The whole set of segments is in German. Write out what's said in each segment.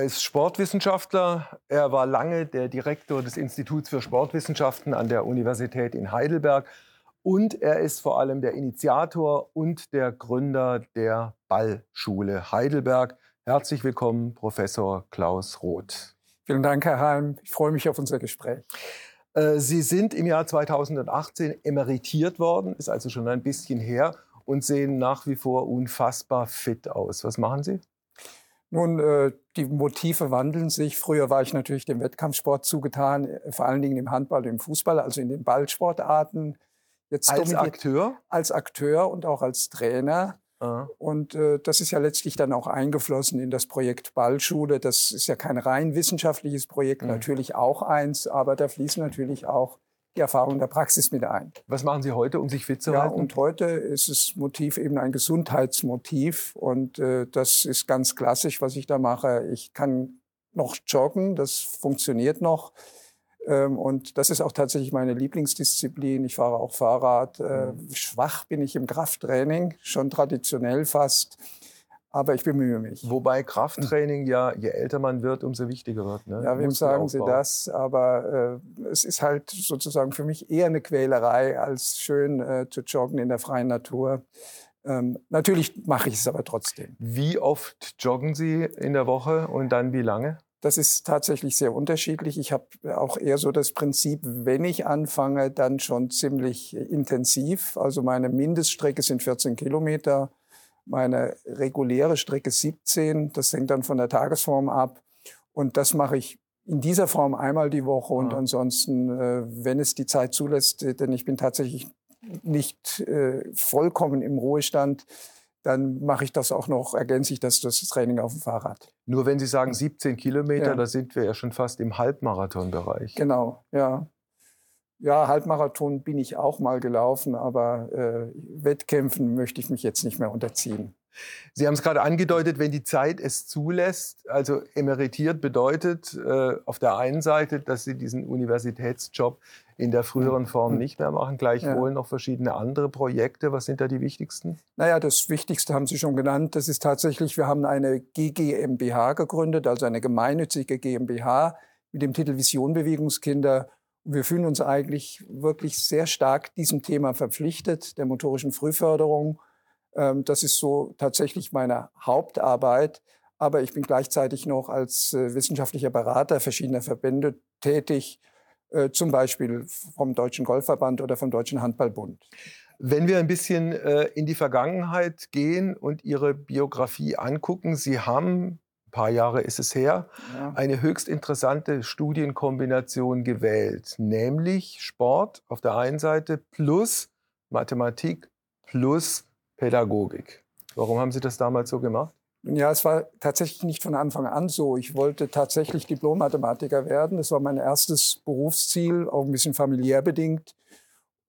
Er ist Sportwissenschaftler. Er war lange der Direktor des Instituts für Sportwissenschaften an der Universität in Heidelberg. Und er ist vor allem der Initiator und der Gründer der Ballschule Heidelberg. Herzlich willkommen, Professor Klaus Roth. Vielen Dank, Herr Heim. Ich freue mich auf unser Gespräch. Äh, Sie sind im Jahr 2018 emeritiert worden, ist also schon ein bisschen her und sehen nach wie vor unfassbar fit aus. Was machen Sie? Nun, äh, die Motive wandeln sich. Früher war ich natürlich dem Wettkampfsport zugetan, äh, vor allen Dingen im Handball und im Fußball, also in den Ballsportarten. Jetzt als Akteur? Als Akteur und auch als Trainer. Aha. Und äh, das ist ja letztlich dann auch eingeflossen in das Projekt Ballschule. Das ist ja kein rein wissenschaftliches Projekt, mhm. natürlich auch eins, aber da fließen natürlich auch die Erfahrung der Praxis mit ein. Was machen Sie heute, um sich fit zu ja, halten? Und heute ist das Motiv eben ein Gesundheitsmotiv. Und äh, das ist ganz klassisch, was ich da mache. Ich kann noch joggen, das funktioniert noch. Ähm, und das ist auch tatsächlich meine Lieblingsdisziplin. Ich fahre auch Fahrrad. Äh, mhm. Schwach bin ich im Krafttraining, schon traditionell fast aber ich bemühe mich. Wobei Krafttraining ja, je älter man wird, umso wichtiger wird. Ne? Ja, wem sagen Sie das? Aber äh, es ist halt sozusagen für mich eher eine Quälerei, als schön äh, zu joggen in der freien Natur. Ähm, natürlich mache ich es aber trotzdem. Wie oft joggen Sie in der Woche und dann wie lange? Das ist tatsächlich sehr unterschiedlich. Ich habe auch eher so das Prinzip, wenn ich anfange, dann schon ziemlich intensiv. Also meine Mindeststrecke sind 14 Kilometer meine reguläre Strecke 17. Das hängt dann von der Tagesform ab. Und das mache ich in dieser Form einmal die Woche und ja. ansonsten, äh, wenn es die Zeit zulässt, äh, denn ich bin tatsächlich nicht äh, vollkommen im Ruhestand, dann mache ich das auch noch, ergänze ich das, das Training auf dem Fahrrad. Nur wenn Sie sagen 17 Kilometer, ja. da sind wir ja schon fast im Halbmarathonbereich. Genau, ja. Ja, Halbmarathon bin ich auch mal gelaufen, aber äh, Wettkämpfen möchte ich mich jetzt nicht mehr unterziehen. Sie haben es gerade angedeutet, wenn die Zeit es zulässt, also emeritiert bedeutet äh, auf der einen Seite, dass Sie diesen Universitätsjob in der früheren Form nicht mehr machen, gleichwohl ja. noch verschiedene andere Projekte. Was sind da die wichtigsten? Naja, das Wichtigste haben Sie schon genannt. Das ist tatsächlich, wir haben eine GGMBH gegründet, also eine gemeinnützige GmbH mit dem Titel Vision Bewegungskinder wir fühlen uns eigentlich wirklich sehr stark diesem Thema verpflichtet, der motorischen Frühförderung. Ähm, das ist so tatsächlich meine Hauptarbeit. Aber ich bin gleichzeitig noch als äh, wissenschaftlicher Berater verschiedener Verbände tätig, äh, zum Beispiel vom Deutschen Golfverband oder vom Deutschen Handballbund. Wenn wir ein bisschen äh, in die Vergangenheit gehen und Ihre Biografie angucken, Sie haben ein paar Jahre ist es her, ja. eine höchst interessante Studienkombination gewählt, nämlich Sport auf der einen Seite plus Mathematik plus Pädagogik. Warum haben Sie das damals so gemacht? Ja, es war tatsächlich nicht von Anfang an so. Ich wollte tatsächlich Diplom-Mathematiker werden. Das war mein erstes Berufsziel, auch ein bisschen familiär bedingt.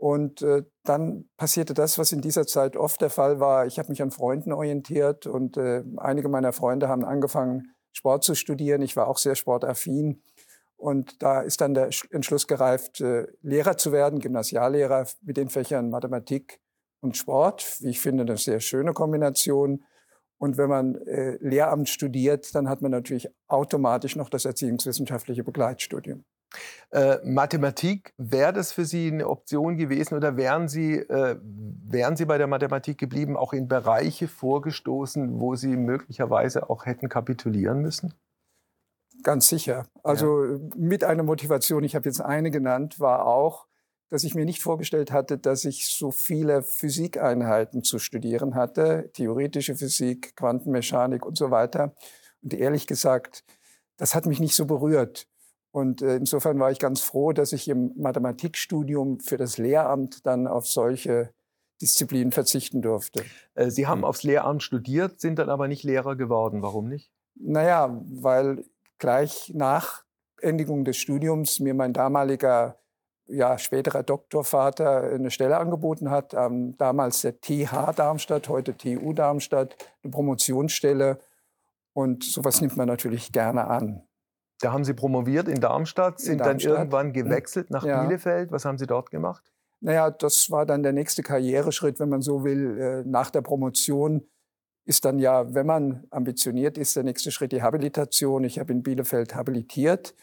Und äh, dann passierte das, was in dieser Zeit oft der Fall war. Ich habe mich an Freunden orientiert und äh, einige meiner Freunde haben angefangen, Sport zu studieren. Ich war auch sehr sportaffin. Und da ist dann der Entschluss gereift, äh, Lehrer zu werden, Gymnasiallehrer mit den Fächern Mathematik und Sport. Wie ich finde, eine sehr schöne Kombination. Und wenn man äh, Lehramt studiert, dann hat man natürlich automatisch noch das erziehungswissenschaftliche Begleitstudium. Äh, Mathematik, wäre das für Sie eine Option gewesen oder wären Sie, äh, wären Sie bei der Mathematik geblieben, auch in Bereiche vorgestoßen, wo Sie möglicherweise auch hätten kapitulieren müssen? Ganz sicher. Also ja. mit einer Motivation, ich habe jetzt eine genannt, war auch, dass ich mir nicht vorgestellt hatte, dass ich so viele Physikeinheiten zu studieren hatte, theoretische Physik, Quantenmechanik und so weiter. Und ehrlich gesagt, das hat mich nicht so berührt. Und äh, insofern war ich ganz froh, dass ich im Mathematikstudium für das Lehramt dann auf solche Disziplinen verzichten durfte. Äh, Sie haben aufs Lehramt studiert, sind dann aber nicht Lehrer geworden. Warum nicht? Naja, weil gleich nach Endigung des Studiums mir mein damaliger, ja, späterer Doktorvater eine Stelle angeboten hat, ähm, damals der TH Darmstadt, heute TU Darmstadt, eine Promotionsstelle. Und sowas nimmt man natürlich gerne an. Da haben Sie promoviert in Darmstadt, sind in Darmstadt. dann irgendwann gewechselt nach ja. Bielefeld. Was haben Sie dort gemacht? Naja, das war dann der nächste Karriereschritt, wenn man so will, äh, nach der Promotion ist dann ja, wenn man ambitioniert ist, der nächste Schritt die Habilitation. Ich habe in Bielefeld habilitiert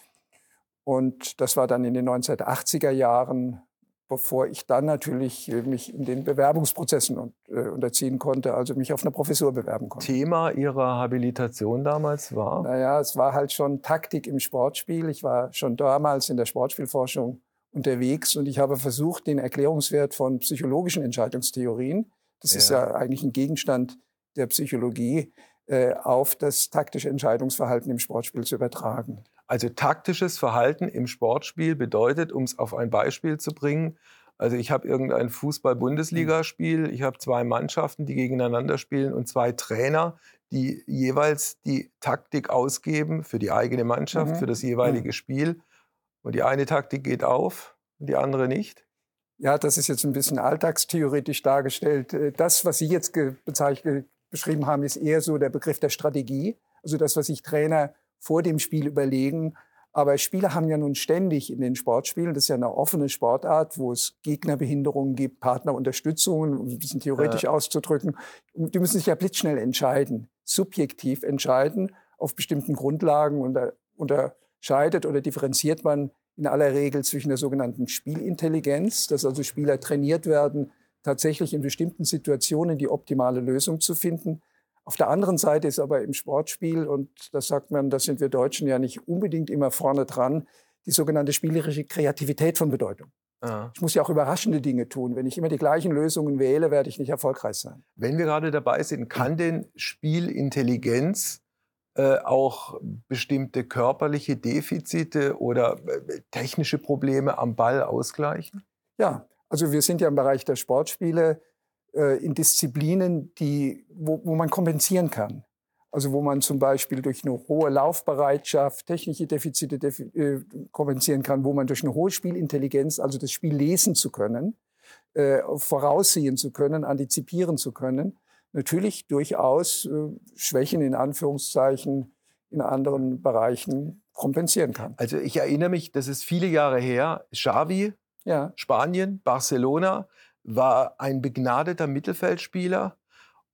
und das war dann in den 1980er Jahren, bevor ich dann natürlich äh, mich in den Bewerbungsprozessen äh, unterziehen konnte, also mich auf eine Professur bewerben konnte. Thema Ihrer Habilitation damals war? Naja, es war halt schon Taktik im Sportspiel. Ich war schon damals in der Sportspielforschung unterwegs und ich habe versucht, den Erklärungswert von psychologischen Entscheidungstheorien, das ja. ist ja eigentlich ein Gegenstand der Psychologie, äh, auf das taktische Entscheidungsverhalten im Sportspiel zu übertragen. Also taktisches Verhalten im Sportspiel bedeutet, um es auf ein Beispiel zu bringen, also ich habe irgendein Fußball-Bundesligaspiel, ich habe zwei Mannschaften, die gegeneinander spielen und zwei Trainer, die jeweils die Taktik ausgeben für die eigene Mannschaft, mhm. für das jeweilige mhm. Spiel. Und die eine Taktik geht auf und die andere nicht. Ja, das ist jetzt ein bisschen alltagstheoretisch dargestellt. Äh, das, was Sie jetzt beschrieben haben, ist eher so der Begriff der Strategie. Also das, was sich Trainer vor dem Spiel überlegen. Aber Spieler haben ja nun ständig in den Sportspielen, das ist ja eine offene Sportart, wo es Gegnerbehinderungen gibt, Partnerunterstützungen, um ein bisschen theoretisch ja. auszudrücken. Die müssen sich ja blitzschnell entscheiden, subjektiv entscheiden, auf bestimmten Grundlagen. Und da unterscheidet oder differenziert man in aller Regel zwischen der sogenannten Spielintelligenz, dass also Spieler trainiert werden, tatsächlich in bestimmten Situationen die optimale Lösung zu finden. Auf der anderen Seite ist aber im Sportspiel, und das sagt man, da sind wir Deutschen ja nicht unbedingt immer vorne dran, die sogenannte spielerische Kreativität von Bedeutung. Aha. Ich muss ja auch überraschende Dinge tun. Wenn ich immer die gleichen Lösungen wähle, werde ich nicht erfolgreich sein. Wenn wir gerade dabei sind, kann denn Spielintelligenz äh, auch bestimmte körperliche Defizite oder äh, technische Probleme am Ball ausgleichen? Ja, also wir sind ja im Bereich der Sportspiele äh, in Disziplinen, die, wo, wo man kompensieren kann. Also wo man zum Beispiel durch eine hohe Laufbereitschaft technische Defizite defi äh, kompensieren kann, wo man durch eine hohe Spielintelligenz, also das Spiel lesen zu können, äh, voraussehen zu können, antizipieren zu können, natürlich durchaus äh, Schwächen in Anführungszeichen in anderen Bereichen kompensieren kann. Also ich erinnere mich, das ist viele Jahre her, Xavi ja. Spanien, Barcelona, war ein begnadeter Mittelfeldspieler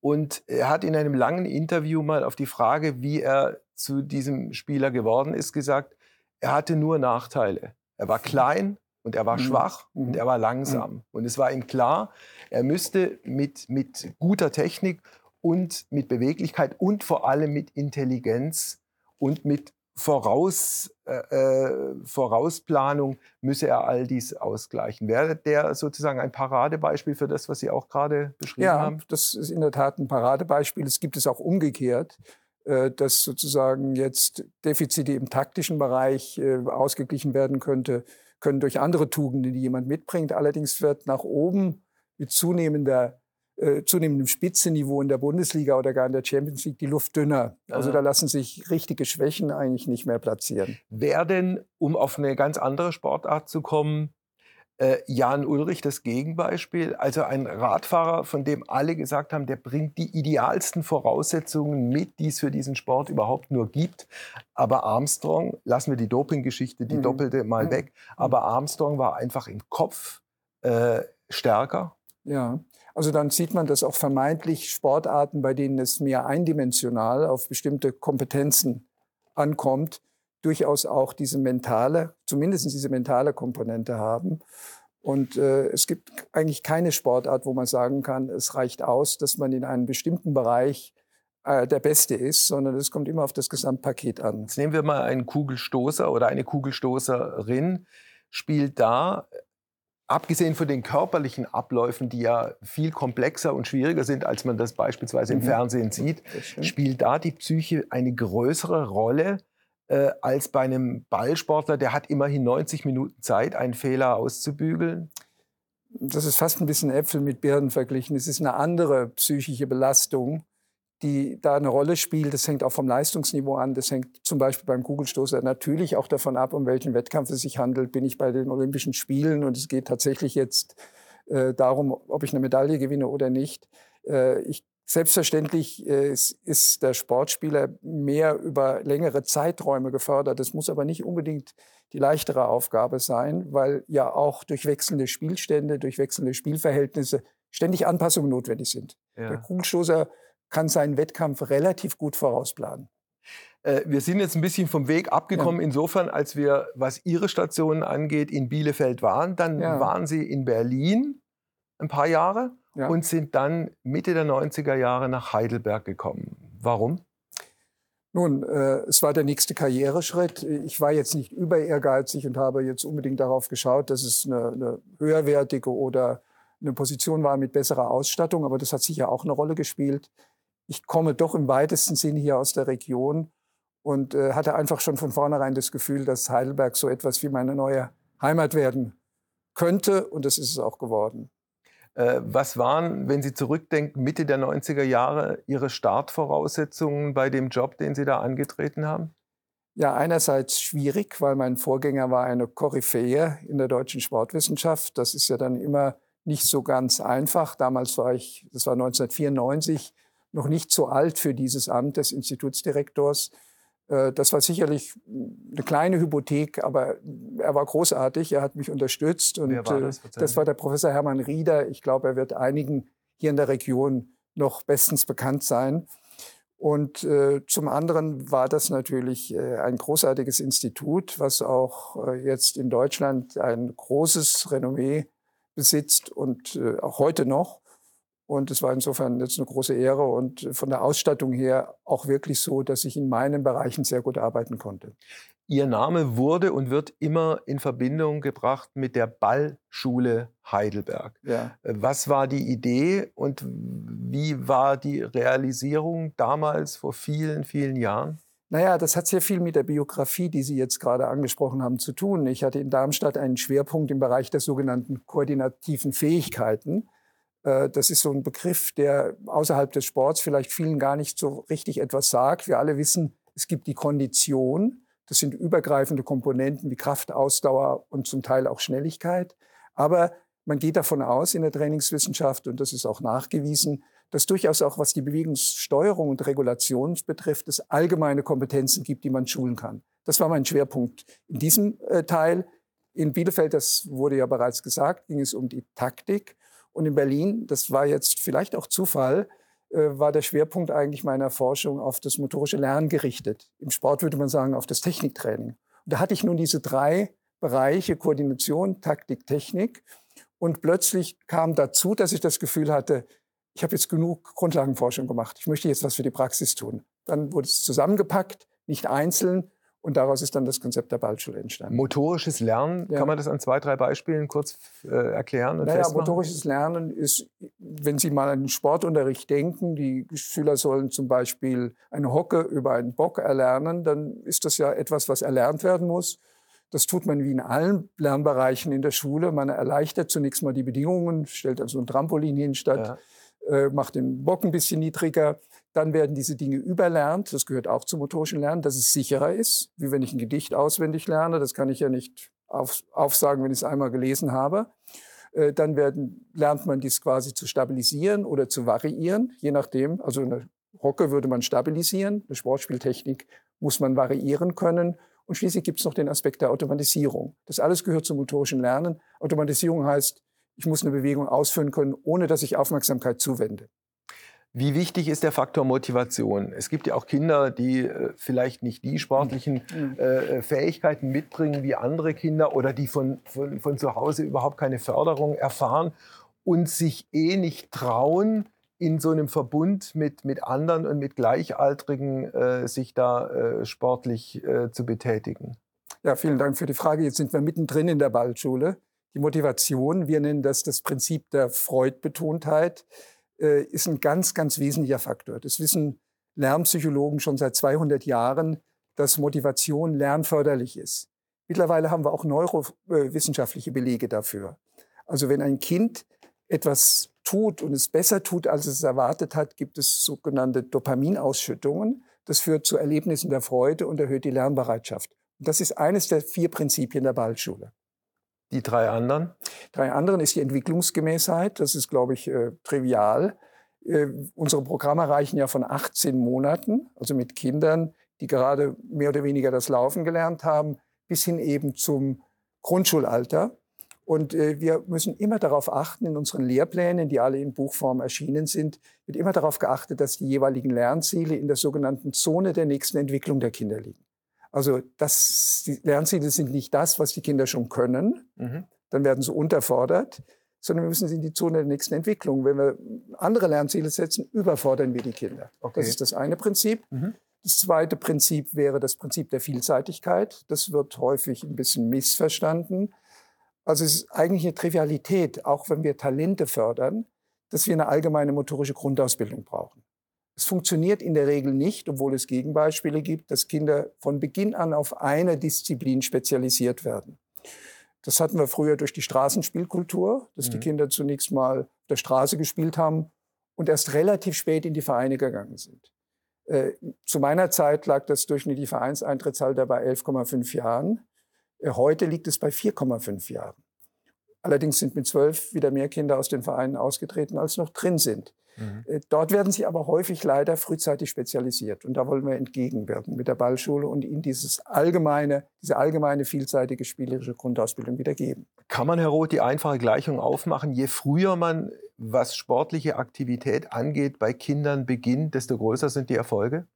und er hat in einem langen Interview mal auf die Frage, wie er zu diesem Spieler geworden ist, gesagt, er hatte nur Nachteile. Er war klein und er war mhm. schwach und mhm. er war langsam. Mhm. Und es war ihm klar, er müsste mit, mit guter Technik und mit Beweglichkeit und vor allem mit Intelligenz und mit Voraus, äh, äh, Vorausplanung müsse er all dies ausgleichen. Wäre der sozusagen ein Paradebeispiel für das, was Sie auch gerade beschrieben ja, haben? Ja, das ist in der Tat ein Paradebeispiel. Es gibt es auch umgekehrt, äh, dass sozusagen jetzt Defizite im taktischen Bereich äh, ausgeglichen werden könnte, können durch andere Tugenden, die jemand mitbringt. Allerdings wird nach oben mit zunehmender äh, zunehmendem Spitzenniveau in der Bundesliga oder gar in der Champions League die Luft dünner. Also da lassen sich richtige Schwächen eigentlich nicht mehr platzieren. Wer denn, um auf eine ganz andere Sportart zu kommen, äh, Jan Ulrich das Gegenbeispiel, also ein Radfahrer, von dem alle gesagt haben, der bringt die idealsten Voraussetzungen mit, die es für diesen Sport überhaupt nur gibt. Aber Armstrong, lassen wir die Dopinggeschichte, die mhm. doppelte mal mhm. weg, aber Armstrong war einfach im Kopf äh, stärker. Ja, also dann sieht man, dass auch vermeintlich Sportarten, bei denen es mehr eindimensional auf bestimmte Kompetenzen ankommt, durchaus auch diese mentale, zumindest diese mentale Komponente haben. Und äh, es gibt eigentlich keine Sportart, wo man sagen kann, es reicht aus, dass man in einem bestimmten Bereich äh, der Beste ist, sondern es kommt immer auf das Gesamtpaket an. Jetzt nehmen wir mal einen Kugelstoßer oder eine Kugelstoßerin. Spielt da abgesehen von den körperlichen Abläufen, die ja viel komplexer und schwieriger sind, als man das beispielsweise im mhm. Fernsehen sieht, spielt da die Psyche eine größere Rolle äh, als bei einem Ballsportler, der hat immerhin 90 Minuten Zeit, einen Fehler auszubügeln? Das ist fast ein bisschen Äpfel mit Birnen verglichen. Es ist eine andere psychische Belastung die da eine Rolle spielt. Das hängt auch vom Leistungsniveau an. Das hängt zum Beispiel beim Kugelstoßer natürlich auch davon ab, um welchen Wettkampf es sich handelt. Bin ich bei den Olympischen Spielen und es geht tatsächlich jetzt äh, darum, ob ich eine Medaille gewinne oder nicht. Äh, ich, selbstverständlich äh, ist der Sportspieler mehr über längere Zeiträume gefördert. Das muss aber nicht unbedingt die leichtere Aufgabe sein, weil ja auch durch wechselnde Spielstände, durch wechselnde Spielverhältnisse ständig Anpassungen notwendig sind. Ja. Der Kugelstoßer kann seinen Wettkampf relativ gut vorausplanen. Äh, wir sind jetzt ein bisschen vom Weg abgekommen, ja. insofern, als wir, was Ihre Stationen angeht, in Bielefeld waren. Dann ja. waren Sie in Berlin ein paar Jahre ja. und sind dann Mitte der 90er Jahre nach Heidelberg gekommen. Warum? Nun, äh, es war der nächste Karriereschritt. Ich war jetzt nicht über ehrgeizig und habe jetzt unbedingt darauf geschaut, dass es eine, eine höherwertige oder eine Position war mit besserer Ausstattung, aber das hat sicher auch eine Rolle gespielt. Ich komme doch im weitesten Sinne hier aus der Region und äh, hatte einfach schon von vornherein das Gefühl, dass Heidelberg so etwas wie meine neue Heimat werden könnte und das ist es auch geworden. Äh, was waren, wenn Sie zurückdenken, Mitte der 90er Jahre Ihre Startvoraussetzungen bei dem Job, den Sie da angetreten haben? Ja, einerseits schwierig, weil mein Vorgänger war eine Koryphäe in der deutschen Sportwissenschaft. Das ist ja dann immer nicht so ganz einfach. Damals war ich, das war 1994, noch nicht so alt für dieses Amt des Institutsdirektors. Äh, das war sicherlich eine kleine Hypothek, aber er war großartig. Er hat mich unterstützt. Und war das? Äh, das war der Professor Hermann Rieder. Ich glaube, er wird einigen hier in der Region noch bestens bekannt sein. Und äh, zum anderen war das natürlich äh, ein großartiges Institut, was auch äh, jetzt in Deutschland ein großes Renommee besitzt und äh, auch heute noch. Und es war insofern jetzt eine große Ehre und von der Ausstattung her auch wirklich so, dass ich in meinen Bereichen sehr gut arbeiten konnte. Ihr Name wurde und wird immer in Verbindung gebracht mit der Ballschule Heidelberg. Ja. Was war die Idee und wie war die Realisierung damals vor vielen, vielen Jahren? Naja, das hat sehr viel mit der Biografie, die Sie jetzt gerade angesprochen haben, zu tun. Ich hatte in Darmstadt einen Schwerpunkt im Bereich der sogenannten koordinativen Fähigkeiten. Äh, das ist so ein Begriff, der außerhalb des Sports vielleicht vielen gar nicht so richtig etwas sagt. Wir alle wissen, es gibt die Kondition. Das sind übergreifende Komponenten wie Kraft, Ausdauer und zum Teil auch Schnelligkeit. Aber man geht davon aus in der Trainingswissenschaft, und das ist auch nachgewiesen, dass durchaus auch, was die Bewegungssteuerung und Regulation betrifft, es allgemeine Kompetenzen gibt, die man schulen kann. Das war mein Schwerpunkt in diesem äh, Teil. In Bielefeld, das wurde ja bereits gesagt, ging es um die Taktik. Und in Berlin, das war jetzt vielleicht auch Zufall, äh, war der Schwerpunkt eigentlich meiner Forschung auf das motorische Lernen gerichtet. Im Sport würde man sagen, auf das Techniktraining. Und da hatte ich nun diese drei Bereiche, Koordination, Taktik, Technik. Und plötzlich kam dazu, dass ich das Gefühl hatte, ich habe jetzt genug Grundlagenforschung gemacht. Ich möchte jetzt was für die Praxis tun. Dann wurde es zusammengepackt, nicht einzeln, und daraus ist dann das Konzept der Ballschule entstanden. Motorisches Lernen, ja. kann man das an zwei, drei Beispielen kurz äh, erklären? Und naja, festmachen? motorisches Lernen ist, wenn Sie mal an den Sportunterricht denken, die Schüler sollen zum Beispiel eine Hocke über einen Bock erlernen, dann ist das ja etwas, was erlernt werden muss. Das tut man wie in allen Lernbereichen in der Schule. Man erleichtert zunächst mal die Bedingungen, stellt also ein Trampolin hin statt, ja. äh, macht den Bock ein bisschen niedriger dann werden diese Dinge überlernt. Das gehört auch zum motorischen Lernen, dass es sicherer ist, wie wenn ich ein Gedicht auswendig lerne. Das kann ich ja nicht auf, aufsagen, wenn ich es einmal gelesen habe. Äh, dann werden, lernt man dies quasi zu stabilisieren oder zu variieren, je nachdem. Also eine Hocke würde man stabilisieren, eine Sportspieltechnik muss man variieren können. Und schließlich gibt es noch den Aspekt der Automatisierung. Das alles gehört zum motorischen Lernen. Automatisierung heißt, ich muss eine Bewegung ausführen können, ohne dass ich Aufmerksamkeit zuwende. Wie wichtig ist der Faktor Motivation? Es gibt ja auch Kinder, die äh, vielleicht nicht die sportlichen mhm. äh, Fähigkeiten mitbringen wie andere Kinder oder die von, von, von zu Hause überhaupt keine Förderung erfahren und sich eh nicht trauen, in so einem Verbund mit, mit anderen und mit Gleichaltrigen äh, sich da äh, sportlich äh, zu betätigen. Ja, vielen Dank für die Frage. Jetzt sind wir mittendrin in der Ballschule. Die Motivation, wir nennen das das Prinzip der Freudbetontheit. Äh, ist ein ganz, ganz wesentlicher Faktor. Das wissen Lernpsychologen schon seit 200 Jahren, dass Motivation lernförderlich ist. Mittlerweile haben wir auch neurowissenschaftliche Belege dafür. Also wenn ein Kind etwas tut und es besser tut, als es erwartet hat, gibt es sogenannte Dopaminausschüttungen. Das führt zu Erlebnissen der Freude und erhöht die Lernbereitschaft. Und das ist eines der vier Prinzipien der Ballschule. Die drei anderen? Drei anderen ist die Entwicklungsgemäßheit. Das ist, glaube ich, äh, trivial. Äh, unsere Programme reichen ja von 18 Monaten, also mit Kindern, die gerade mehr oder weniger das Laufen gelernt haben, bis hin eben zum Grundschulalter. Und äh, wir müssen immer darauf achten, in unseren Lehrplänen, die alle in Buchform erschienen sind, wird immer darauf geachtet, dass die jeweiligen Lernziele in der sogenannten Zone der nächsten Entwicklung der Kinder liegen. Also das, die Lernziele sind nicht das, was die Kinder schon können, mhm. dann werden sie unterfordert, sondern wir müssen sie in die Zone der nächsten Entwicklung. Wenn wir andere Lernziele setzen, überfordern wir die Kinder. Okay. Das ist das eine Prinzip. Mhm. Das zweite Prinzip wäre das Prinzip der Vielseitigkeit. Das wird häufig ein bisschen missverstanden. Also es ist eigentlich eine Trivialität, auch wenn wir Talente fördern, dass wir eine allgemeine motorische Grundausbildung brauchen. Es funktioniert in der Regel nicht, obwohl es Gegenbeispiele gibt, dass Kinder von Beginn an auf eine Disziplin spezialisiert werden. Das hatten wir früher durch die Straßenspielkultur, dass mhm. die Kinder zunächst mal auf der Straße gespielt haben und erst relativ spät in die Vereine gegangen sind. Äh, zu meiner Zeit lag das durchschnittliche Vereinseintrittshalter bei 11,5 Jahren. Äh, heute liegt es bei 4,5 Jahren. Allerdings sind mit zwölf wieder mehr Kinder aus den Vereinen ausgetreten, als noch drin sind. Mhm. Äh, dort werden sie aber häufig leider frühzeitig spezialisiert. Und da wollen wir entgegenwirken mit der Ballschule und ihnen dieses allgemeine, diese allgemeine vielseitige spielerische Grundausbildung wieder geben. Kann man, Herr Roth, die einfache Gleichung aufmachen? Je früher man, was sportliche Aktivität angeht, bei Kindern beginnt, desto größer sind die Erfolge?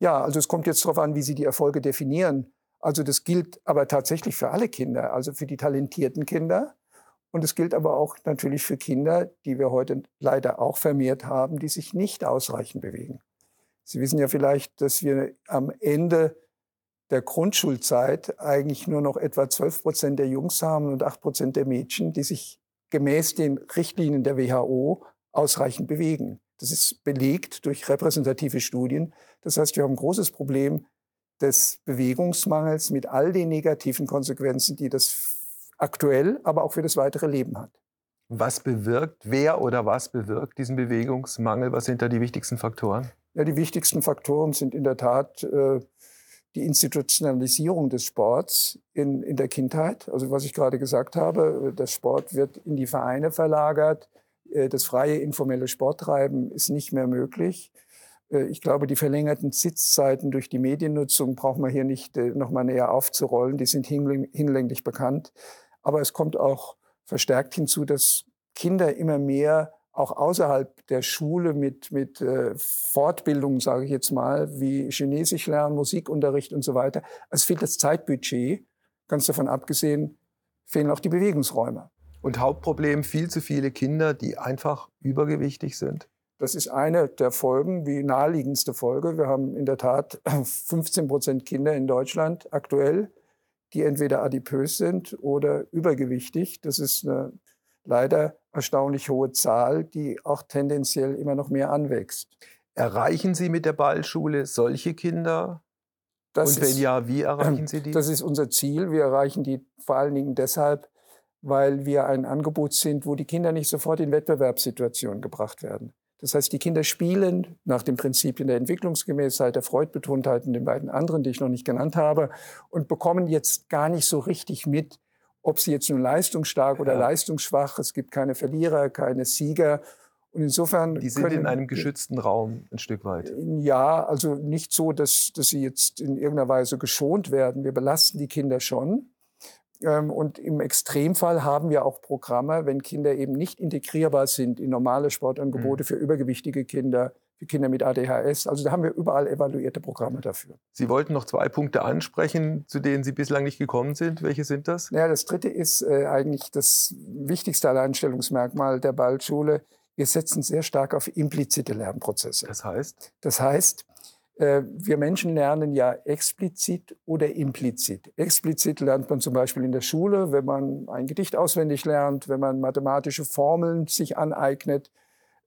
Ja, also es kommt jetzt darauf an, wie Sie die Erfolge definieren. Also das gilt aber tatsächlich für alle Kinder, also für die talentierten Kinder. Und es gilt aber auch natürlich für Kinder, die wir heute leider auch vermehrt haben, die sich nicht ausreichend bewegen. Sie wissen ja vielleicht, dass wir am Ende der Grundschulzeit eigentlich nur noch etwa 12 Prozent der Jungs haben und 8 Prozent der Mädchen, die sich gemäß den Richtlinien der WHO ausreichend bewegen. Das ist belegt durch repräsentative Studien. Das heißt, wir haben ein großes Problem des Bewegungsmangels mit all den negativen Konsequenzen, die das aktuell, aber auch für das weitere Leben hat. Was bewirkt, wer oder was bewirkt diesen Bewegungsmangel? Was sind da die wichtigsten Faktoren? Ja, die wichtigsten Faktoren sind in der Tat äh, die Institutionalisierung des Sports in, in der Kindheit. Also was ich gerade gesagt habe, der Sport wird in die Vereine verlagert. Äh, das freie informelle Sporttreiben ist nicht mehr möglich. Äh, ich glaube, die verlängerten Sitzzeiten durch die Mediennutzung brauchen wir hier nicht äh, noch mal näher aufzurollen. Die sind hinlänglich bekannt. Aber es kommt auch verstärkt hinzu, dass Kinder immer mehr auch außerhalb der Schule mit, mit äh, Fortbildungen, sage ich jetzt mal, wie Chinesisch lernen, Musikunterricht und so weiter. Es fehlt das Zeitbudget. Ganz davon abgesehen, fehlen auch die Bewegungsräume. Und Hauptproblem, viel zu viele Kinder, die einfach übergewichtig sind? Das ist eine der Folgen, die naheliegendste Folge. Wir haben in der Tat 15 Prozent Kinder in Deutschland aktuell, die entweder adipös sind oder übergewichtig. Das ist eine leider erstaunlich hohe Zahl, die auch tendenziell immer noch mehr anwächst. Erreichen Sie mit der Ballschule solche Kinder? Das Und wenn ist, ja, wie erreichen Sie die? Das ist unser Ziel. Wir erreichen die vor allen Dingen deshalb, weil wir ein Angebot sind, wo die Kinder nicht sofort in Wettbewerbssituationen gebracht werden. Das heißt, die Kinder spielen nach den Prinzipien der Entwicklungsgemäßheit, der Freudbetontheit und den beiden anderen, die ich noch nicht genannt habe, und bekommen jetzt gar nicht so richtig mit, ob sie jetzt nun leistungsstark oder leistungsschwach, es gibt keine Verlierer, keine Sieger. Und insofern. Die sind können, in einem geschützten Raum ein Stück weit. Ja, also nicht so, dass, dass sie jetzt in irgendeiner Weise geschont werden. Wir belasten die Kinder schon. Ähm, und im Extremfall haben wir auch Programme, wenn Kinder eben nicht integrierbar sind in normale Sportangebote mhm. für übergewichtige Kinder, für Kinder mit ADHS. Also da haben wir überall evaluierte Programme dafür. Sie wollten noch zwei Punkte ansprechen, zu denen Sie bislang nicht gekommen sind. Welche sind das? Ja, das dritte ist äh, eigentlich das wichtigste Alleinstellungsmerkmal der Ballschule. Wir setzen sehr stark auf implizite Lernprozesse. Das heißt? Das heißt, wir Menschen lernen ja explizit oder implizit. Explizit lernt man zum Beispiel in der Schule, wenn man ein Gedicht auswendig lernt, wenn man mathematische Formeln sich aneignet.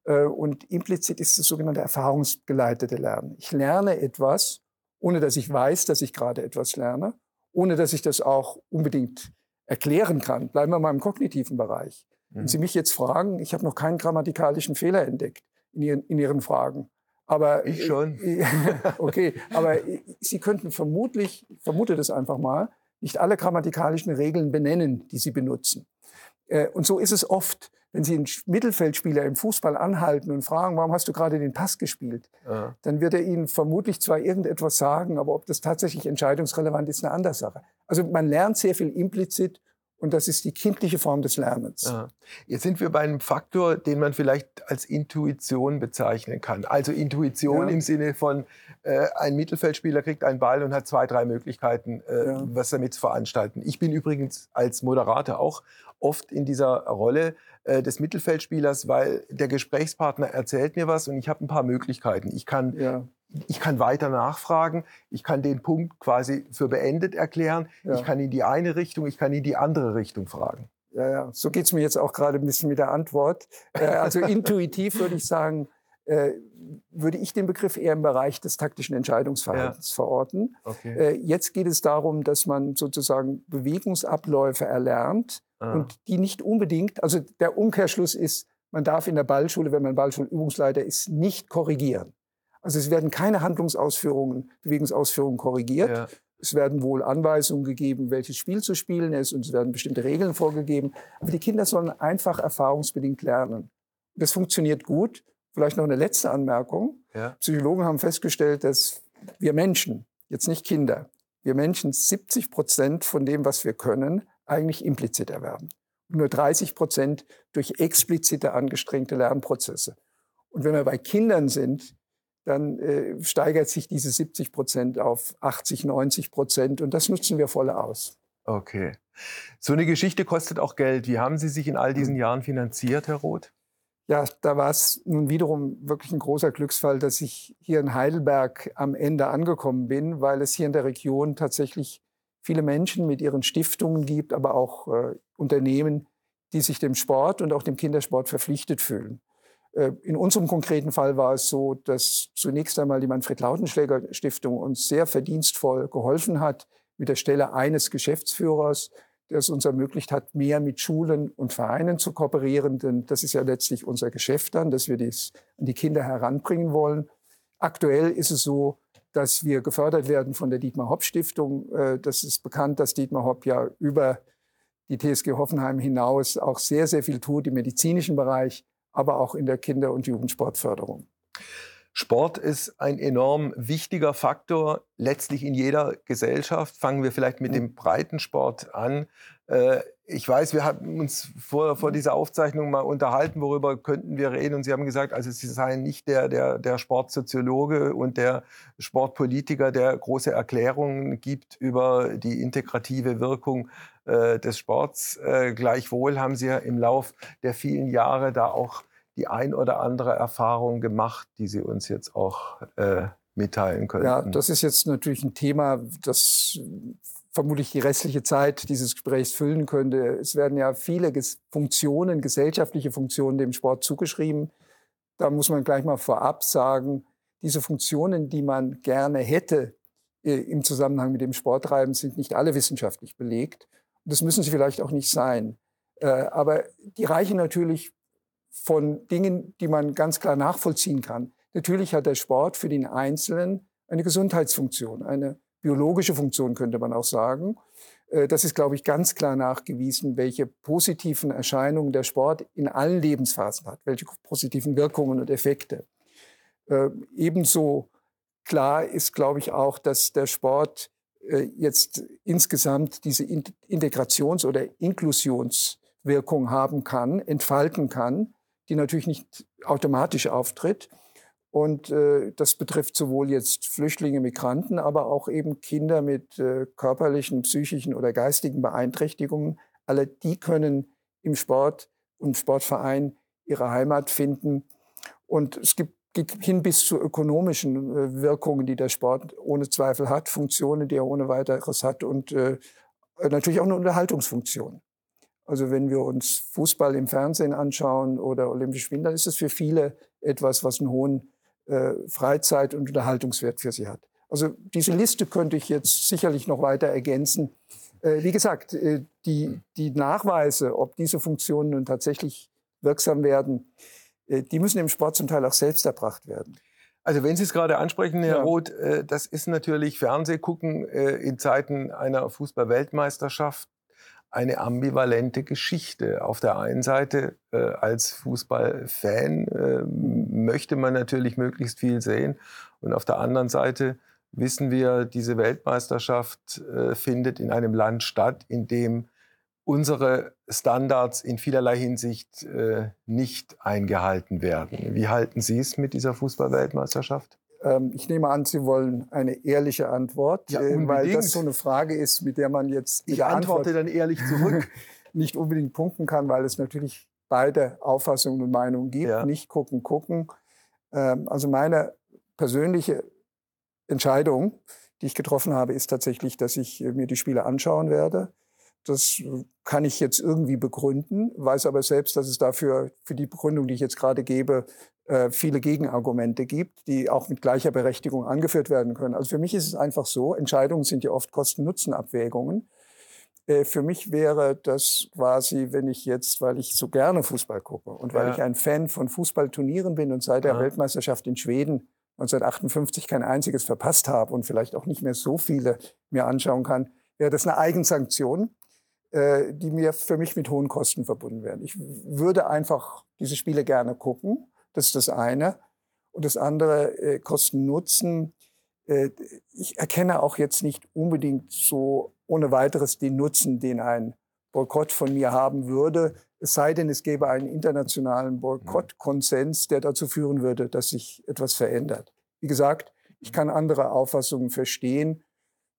Äh, und implizit ist das sogenannte erfahrungsgeleitete Lernen. Ich lerne etwas, ohne dass ich weiß, dass ich gerade etwas lerne, ohne dass ich das auch unbedingt erklären kann. Bleiben wir mal im kognitiven Bereich. Wenn Sie mhm. mich jetzt fragen, ich habe noch keinen grammatikalischen Fehler entdeckt in Ihren, in Ihren Fragen. Aber ich schon. okay, aber Sie könnten vermutlich, ich vermute das einfach mal, nicht alle grammatikalischen Regeln benennen, die Sie benutzen. Äh, und so ist es oft, wenn Sie einen Mittelfeldspieler im Fußball anhalten und fragen, warum hast du gerade den Pass gespielt? Ja. Dann wird er Ihnen vermutlich zwar irgendetwas sagen, aber ob das tatsächlich entscheidungsrelevant ist, eine andere Sache. Also man lernt sehr viel implizit Und das ist die kindliche Form des Lernens. Ja. Jetzt sind wir bei einem Faktor, den man vielleicht als Intuition bezeichnen kann. Also Intuition ja. im Sinne von, äh, ein Mittelfeldspieler kriegt einen Ball und hat zwei, drei Möglichkeiten, äh, ja. was damit zu veranstalten. Ich bin übrigens als Moderator auch oft in dieser Rolle äh, des Mittelfeldspielers, weil der Gesprächspartner erzählt mir was und ich habe ein paar Möglichkeiten. Ich kann ja ich kann weiter nachfragen, ich kann den Punkt quasi für beendet erklären, ja. ich kann in die eine Richtung, ich kann in die andere Richtung fragen. Ja, ja. so geht es mir jetzt auch gerade ein bisschen mit der Antwort. Äh, also intuitiv würde ich sagen, äh, würde ich den Begriff eher im Bereich des taktischen Entscheidungsverhaltens ja. verorten. Okay. Äh, jetzt geht es darum, dass man sozusagen Bewegungsabläufe erlernt ah. und die nicht unbedingt, also der Umkehrschluss ist, man darf in der Ballschule, wenn man Ballschulübungsleiter ist, nicht korrigieren. Also es werden keine Handlungsausführungen, Bewegungsausführungen korrigiert. Ja. Es werden wohl Anweisungen gegeben, welches Spiel zu spielen ist und es werden bestimmte Regeln vorgegeben. Aber die Kinder sollen einfach erfahrungsbedingt lernen. Das funktioniert gut. Vielleicht noch eine letzte Anmerkung. Ja. Psychologen haben festgestellt, dass wir Menschen, jetzt nicht Kinder, wir Menschen 70 Prozent von dem, was wir können, eigentlich implizit erwerben. Und nur 30 Prozent durch explizite angestrengte Lernprozesse. Und wenn wir bei Kindern sind, dann äh, steigert sich diese 70 Prozent auf 80, 90 Prozent und das nutzen wir voll aus. Okay. So eine Geschichte kostet auch Geld. Wie haben Sie sich in all diesen Jahren finanziert, Herr Roth? Ja, da war es nun wiederum wirklich ein großer Glücksfall, dass ich hier in Heidelberg am Ende angekommen bin, weil es hier in der Region tatsächlich viele Menschen mit ihren Stiftungen gibt, aber auch äh, Unternehmen, die sich dem Sport und auch dem Kindersport verpflichtet fühlen. Äh, in unserem konkreten Fall war es so, dass zunächst einmal die Manfred-Lautenschläger-Stiftung uns sehr verdienstvoll geholfen hat mit der Stelle eines Geschäftsführers, der es uns ermöglicht hat, mehr mit Schulen und Vereinen zu kooperieren. Denn das ist ja letztlich unser Geschäft dann, dass wir dies an die Kinder heranbringen wollen. Aktuell ist es so, dass wir gefördert werden von der Dietmar Hopp Stiftung. Äh, das ist bekannt, dass Dietmar Hopp ja über die TSG Hoffenheim hinaus auch sehr, sehr viel tut im medizinischen Bereich aber auch in der Kinder- und Jugendsportförderung. Sport ist ein enorm wichtiger Faktor, letztlich in jeder Gesellschaft. Fangen wir vielleicht mit dem Breitensport an. Äh, ich weiß, wir hatten uns vor, vor dieser Aufzeichnung mal unterhalten, worüber könnten wir reden. Und Sie haben gesagt, also Sie seien nicht der, der, der Sportsoziologe und der Sportpolitiker, der große Erklärungen gibt über die integrative Wirkung äh, des Sports. Äh, gleichwohl haben Sie ja im Lauf der vielen Jahre da auch die ein oder andere Erfahrung gemacht, die Sie uns jetzt auch äh, mitteilen können. Ja, das ist jetzt natürlich ein Thema, das vermutlich die restliche Zeit dieses Gesprächs füllen könnte. Es werden ja viele Funktionen, gesellschaftliche Funktionen dem Sport zugeschrieben. Da muss man gleich mal vorab sagen, diese Funktionen, die man gerne hätte äh, im Zusammenhang mit dem Sporttreiben, sind nicht alle wissenschaftlich belegt. Das müssen sie vielleicht auch nicht sein. Äh, aber die reichen natürlich von Dingen, die man ganz klar nachvollziehen kann. Natürlich hat der Sport für den Einzelnen eine Gesundheitsfunktion, eine biologische Funktion könnte man auch sagen. Äh, das ist, glaube ich, ganz klar nachgewiesen, welche positiven Erscheinungen der Sport in allen Lebensphasen hat, welche positiven Wirkungen und Effekte. Äh, ebenso klar ist, glaube ich, auch, dass der Sport äh, jetzt insgesamt diese Integrations- oder Inklusionswirkung haben kann, entfalten kann, die natürlich nicht automatisch auftritt. Und äh, das betrifft sowohl jetzt Flüchtlinge, Migranten, aber auch eben Kinder mit äh, körperlichen, psychischen oder geistigen Beeinträchtigungen. Alle die können im Sport und Sportverein ihre Heimat finden. Und es gibt hin bis zu ökonomischen äh, Wirkungen, die der Sport ohne Zweifel hat, Funktionen, die er ohne weiteres hat und äh, natürlich auch eine Unterhaltungsfunktion. Also wenn wir uns Fußball im Fernsehen anschauen oder Olympische Spiele, dann ist es für viele etwas, was einen hohen äh, Freizeit- und Unterhaltungswert für sie hat. Also diese Liste könnte ich jetzt sicherlich noch weiter ergänzen. Äh, wie gesagt, äh, die, die Nachweise, ob diese Funktionen nun tatsächlich wirksam werden, äh, die müssen im Sport zum Teil auch selbst erbracht werden. Also wenn Sie es gerade ansprechen, Herr ja. Roth, äh, das ist natürlich Fernsehgucken äh, in Zeiten einer Fußball-Weltmeisterschaft eine ambivalente Geschichte. Auf der einen Seite als Fußballfan möchte man natürlich möglichst viel sehen und auf der anderen Seite wissen wir, diese Weltmeisterschaft findet in einem Land statt, in dem unsere Standards in vielerlei Hinsicht äh, nicht eingehalten werden. Wie halten Sie es mit dieser Fußballweltmeisterschaft? Ähm, ich nehme an, Sie wollen eine ehrliche Antwort, ja, äh, weil das so eine Frage ist, mit der man jetzt ich antworte Antwort dann ehrlich zurück nicht unbedingt punkten kann, weil es natürlich beide Auffassungen und Meinungen gibt. Ja. Nicht gucken, gucken. Ähm, also meine persönliche Entscheidung, die ich getroffen habe, ist tatsächlich, dass ich mir die Spiele anschauen werde. Das kann ich jetzt irgendwie begründen, weiß aber selbst, dass es dafür, für die Begründung, die ich jetzt gerade gebe, äh, viele Gegenargumente gibt, die auch mit gleicher Berechtigung angeführt werden können. Also für mich ist es einfach so, Entscheidungen sind ja oft Kosten-Nutzen-Abwägungen. Äh, für mich wäre das quasi, wenn ich jetzt, weil ich so gerne Fußball gucke und weil ja. ich ein Fan von Fußballturnieren bin und seit der ja. Weltmeisterschaft in Schweden 1958 kein einziges verpasst habe und vielleicht auch nicht mehr so viele mir anschauen kann, wäre das eine Eigensanktion, äh, die mir für mich mit hohen Kosten verbunden wären. Ich würde einfach diese Spiele gerne gucken. Das ist das eine. Und das andere, äh, Kosten Nutzen. Äh, ich erkenne auch jetzt nicht unbedingt so ohne weiteres den Nutzen, den ein Boykott von mir haben würde. Es sei denn, es gäbe einen internationalen Boykottkonsens, der dazu führen würde, dass sich etwas verändert. Wie gesagt, ich kann andere Auffassungen verstehen,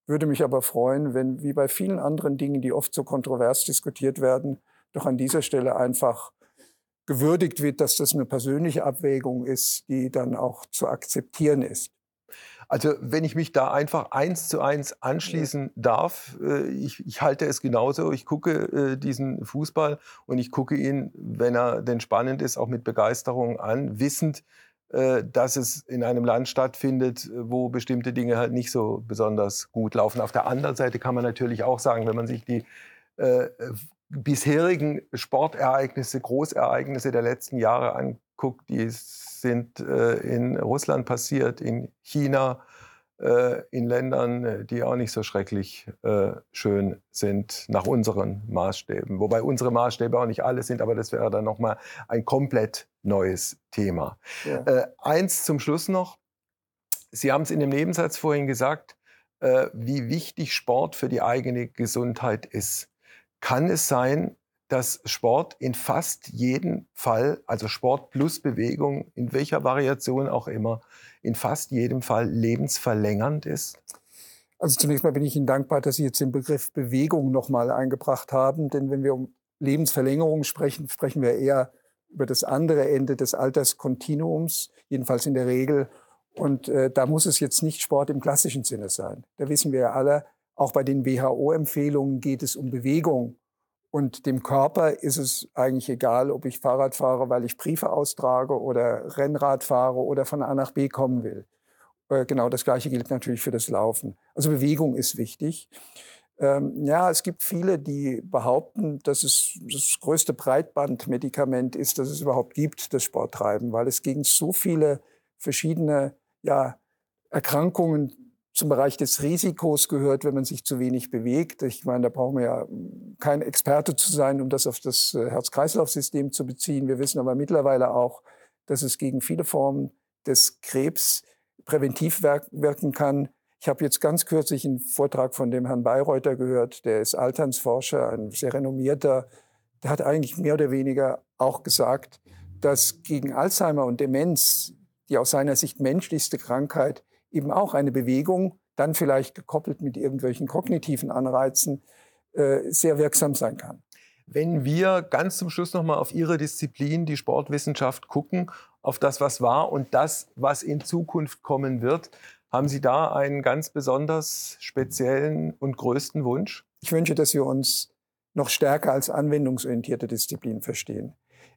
würde mich aber freuen, wenn, wie bei vielen anderen Dingen, die oft so kontrovers diskutiert werden, doch an dieser Stelle einfach gewürdigt wird, dass das eine persönliche Abwägung ist, die dann auch zu akzeptieren ist. Also wenn ich mich da einfach eins zu eins anschließen darf, äh, ich, ich halte es genauso. Ich gucke äh, diesen Fußball und ich gucke ihn, wenn er denn spannend ist, auch mit Begeisterung an, wissend, dass es in einem Land stattfindet, wo bestimmte Dinge halt nicht so besonders gut laufen. Auf der anderen Seite kann man natürlich auch sagen, wenn man sich die äh, bisherigen Sportereignisse, Großereignisse der letzten Jahre anguckt, die sind äh, in Russland passiert, in China, äh, in Ländern, äh, die auch nicht so schrecklich äh, schön sind nach unseren Maßstäben. Wobei unsere Maßstäbe auch nicht alle sind, aber das wäre dann nochmal ein komplett neues Thema. Ja. Äh, eins zum Schluss noch. Sie haben es in dem Nebensatz vorhin gesagt, äh, wie wichtig Sport für die eigene Gesundheit ist. Kann es sein, dass Sport in fast jedem Fall, also Sport plus Bewegung, in welcher Variation auch immer, in fast jedem Fall lebensverlängernd ist? Also zunächst mal bin ich Ihnen dankbar, dass Sie jetzt den Begriff Bewegung nochmal eingebracht haben. Denn wenn wir um Lebensverlängerung sprechen, sprechen wir eher über das andere Ende des Alterskontinuums, jedenfalls in der Regel. Und äh, da muss es jetzt nicht Sport im klassischen Sinne sein. Da wissen wir ja alle, auch bei den WHO-Empfehlungen geht es um Bewegung. Und dem Körper ist es eigentlich egal, ob ich Fahrrad fahre, weil ich Briefe austrage oder Rennrad fahre oder von A nach B kommen will. Äh, genau das Gleiche gilt natürlich für das Laufen. Also Bewegung ist wichtig. Ähm, ja, es gibt viele, die behaupten, dass es das größte Breitbandmedikament ist, das es überhaupt gibt, das Sporttreiben, weil es gegen so viele verschiedene ja, Erkrankungen zum Bereich des Risikos gehört, wenn man sich zu wenig bewegt. Ich meine, da brauchen wir ja kein Experte zu sein, um das auf das äh, Herz-Kreislauf-System zu beziehen. Wir wissen aber mittlerweile auch, dass es gegen viele Formen des Krebs präventiv wirken kann. Ich habe jetzt ganz kürzlich einen Vortrag von dem Herrn Bayreuther gehört, der ist Alternsforscher, ein sehr renommierter. Der hat eigentlich mehr oder weniger auch gesagt, dass gegen Alzheimer und Demenz, die aus seiner Sicht menschlichste Krankheit, eben auch eine Bewegung, dann vielleicht gekoppelt mit irgendwelchen kognitiven Anreizen, äh, sehr wirksam sein kann. Wenn wir ganz zum Schluss nochmal auf Ihre Disziplin, die Sportwissenschaft, gucken, auf das, was war und das, was in Zukunft kommen wird, haben Sie da einen ganz besonders speziellen und größten Wunsch? Ich wünsche, dass wir uns noch stärker als anwendungsorientierte Disziplin verstehen.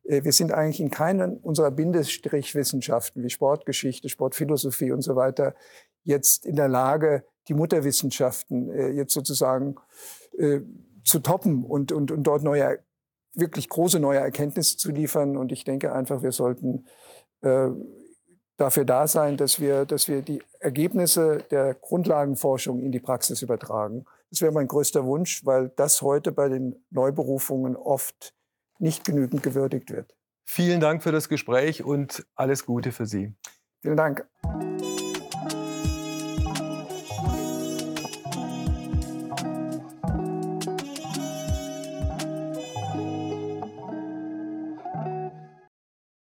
Äh, wir sind eigentlich in keinen unserer Bindestrichwissenschaften wie Sportgeschichte, Sportphilosophie und so weiter jetzt in der Lage, die Mutterwissenschaften äh, jetzt sozusagen äh, zu toppen und, und, und dort neue, wirklich große neue Erkenntnisse zu liefern. Und ich denke einfach, wir sollten dafür da sein, dass wir, dass wir die Ergebnisse der Grundlagenforschung in die Praxis übertragen. Das wäre mein größter Wunsch, weil das heute bei den Neuberufungen oft nicht genügend gewürdigt wird. Vielen Dank für das Gespräch und alles Gute für Sie. Vielen Dank.